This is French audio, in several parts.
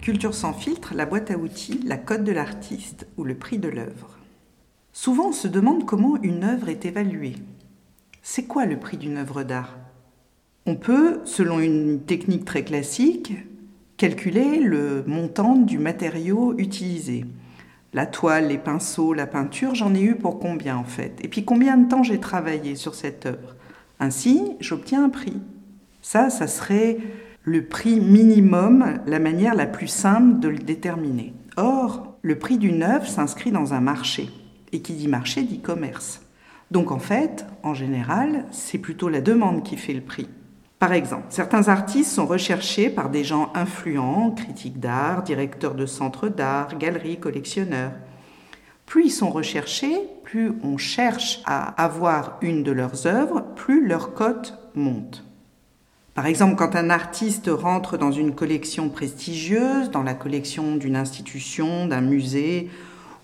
Culture sans filtre, la boîte à outils, la cote de l'artiste ou le prix de l'œuvre. Souvent on se demande comment une œuvre est évaluée. C'est quoi le prix d'une œuvre d'art? On peut, selon une technique très classique, calculer le montant du matériau utilisé. La toile, les pinceaux, la peinture, j'en ai eu pour combien en fait? Et puis combien de temps j'ai travaillé sur cette œuvre? Ainsi, j'obtiens un prix. Ça, ça serait le prix minimum, la manière la plus simple de le déterminer. Or, le prix d'une œuvre s'inscrit dans un marché. Et qui dit marché dit commerce. Donc en fait, en général, c'est plutôt la demande qui fait le prix. Par exemple, certains artistes sont recherchés par des gens influents, critiques d'art, directeurs de centres d'art, galeries, collectionneurs. Plus ils sont recherchés, plus on cherche à avoir une de leurs œuvres, plus leur cote monte. Par exemple, quand un artiste rentre dans une collection prestigieuse, dans la collection d'une institution, d'un musée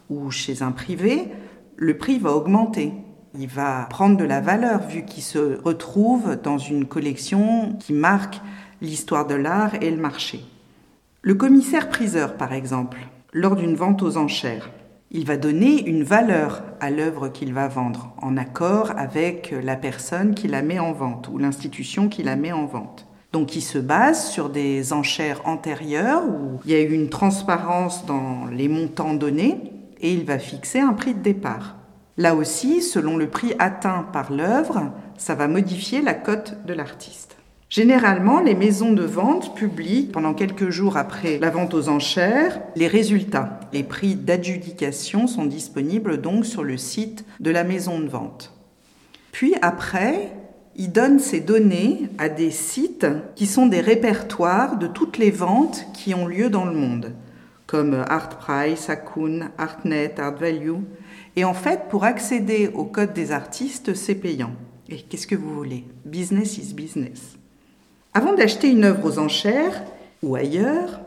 ou chez un privé, le prix va augmenter il va prendre de la valeur vu qu'il se retrouve dans une collection qui marque l'histoire de l'art et le marché. Le commissaire-priseur, par exemple, lors d'une vente aux enchères, il va donner une valeur à l'œuvre qu'il va vendre, en accord avec la personne qui la met en vente ou l'institution qui la met en vente. Donc il se base sur des enchères antérieures où il y a eu une transparence dans les montants donnés et il va fixer un prix de départ. Là aussi, selon le prix atteint par l'œuvre, ça va modifier la cote de l'artiste. Généralement, les maisons de vente publient, pendant quelques jours après la vente aux enchères, les résultats. Les prix d'adjudication sont disponibles donc sur le site de la maison de vente. Puis après, ils donnent ces données à des sites qui sont des répertoires de toutes les ventes qui ont lieu dans le monde, comme ArtPrice, Akun, ArtNet, ArtValue. Et en fait, pour accéder au code des artistes, c'est payant. Et qu'est-ce que vous voulez? Business is business. Avant d'acheter une œuvre aux enchères ou ailleurs,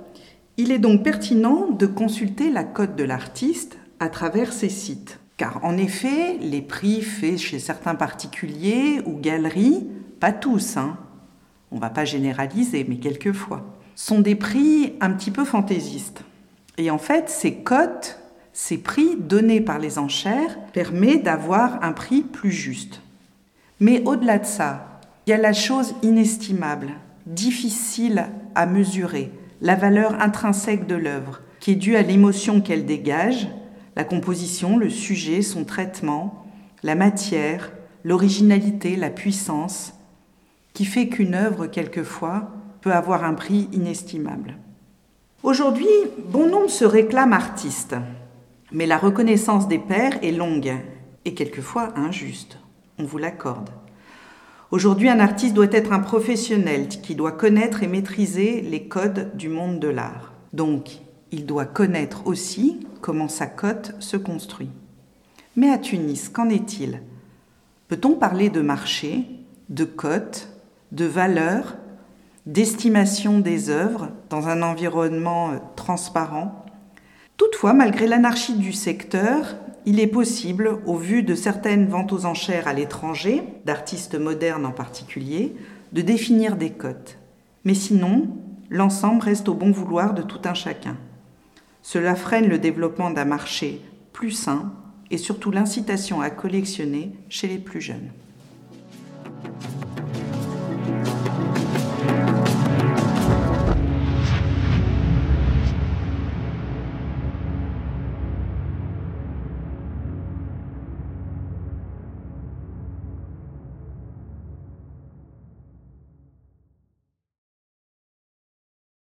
il est donc pertinent de consulter la cote de l'artiste à travers ces sites. Car en effet, les prix faits chez certains particuliers ou galeries, pas tous, hein, on ne va pas généraliser, mais quelquefois, sont des prix un petit peu fantaisistes. Et en fait, ces cotes ces prix donnés par les enchères permettent d'avoir un prix plus juste. Mais au-delà de ça, il y a la chose inestimable, difficile à mesurer, la valeur intrinsèque de l'œuvre, qui est due à l'émotion qu'elle dégage, la composition, le sujet, son traitement, la matière, l'originalité, la puissance, qui fait qu'une œuvre, quelquefois, peut avoir un prix inestimable. Aujourd'hui, bon nombre se réclament artistes. Mais la reconnaissance des pairs est longue et quelquefois injuste, on vous l'accorde. Aujourd'hui, un artiste doit être un professionnel qui doit connaître et maîtriser les codes du monde de l'art. Donc, il doit connaître aussi comment sa cote se construit. Mais à Tunis, qu'en est-il? Peut-on parler de marché, de cote, de valeur, d'estimation des œuvres dans un environnement transparent? Toutefois, malgré l'anarchie du secteur, il est possible, au vu de certaines ventes aux enchères à l'étranger, d'artistes modernes en particulier, de définir des cotes. Mais sinon, l'ensemble reste au bon vouloir de tout un chacun. Cela freine le développement d'un marché plus sain et surtout l'incitation à collectionner chez les plus jeunes.